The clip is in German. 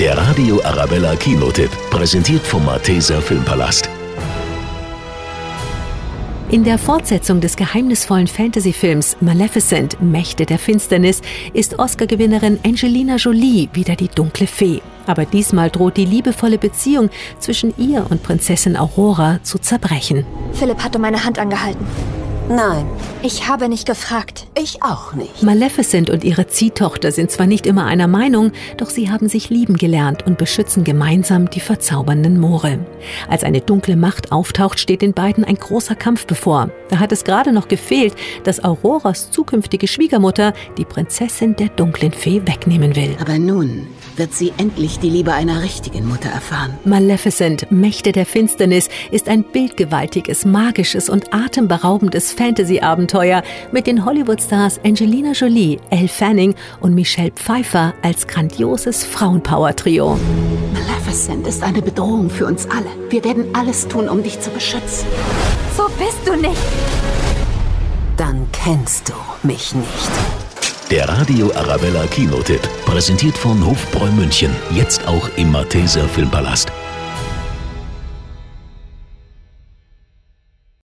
Der Radio Arabella Kinotipp, präsentiert vom Malteser Filmpalast. In der Fortsetzung des geheimnisvollen Fantasy-Films Maleficent, Mächte der Finsternis, ist Oscar-Gewinnerin Angelina Jolie wieder die dunkle Fee. Aber diesmal droht die liebevolle Beziehung zwischen ihr und Prinzessin Aurora zu zerbrechen. Philipp hat um meine Hand angehalten. Nein, Ich habe nicht gefragt. ich auch nicht. Maleficent und ihre Ziehtochter sind zwar nicht immer einer Meinung, doch sie haben sich lieben gelernt und beschützen gemeinsam die verzaubernden Moore. Als eine dunkle Macht auftaucht, steht den beiden ein großer Kampf bevor. Da hat es gerade noch gefehlt, dass Auroras zukünftige Schwiegermutter die Prinzessin der dunklen Fee wegnehmen will. Aber nun wird sie endlich die Liebe einer richtigen Mutter erfahren. Maleficent, Mächte der Finsternis, ist ein bildgewaltiges, magisches und atemberaubendes Fantasy-Abenteuer mit den Hollywood-Stars Angelina Jolie, Elle Fanning und Michelle Pfeiffer als grandioses Frauenpower-Trio. Maleficent ist eine Bedrohung für uns alle. Wir werden alles tun, um dich zu beschützen. So bist du nicht. Dann kennst du mich nicht. Der Radio Arabella Kinotipp, präsentiert von Hofbräu München, jetzt auch im Malteser Filmpalast.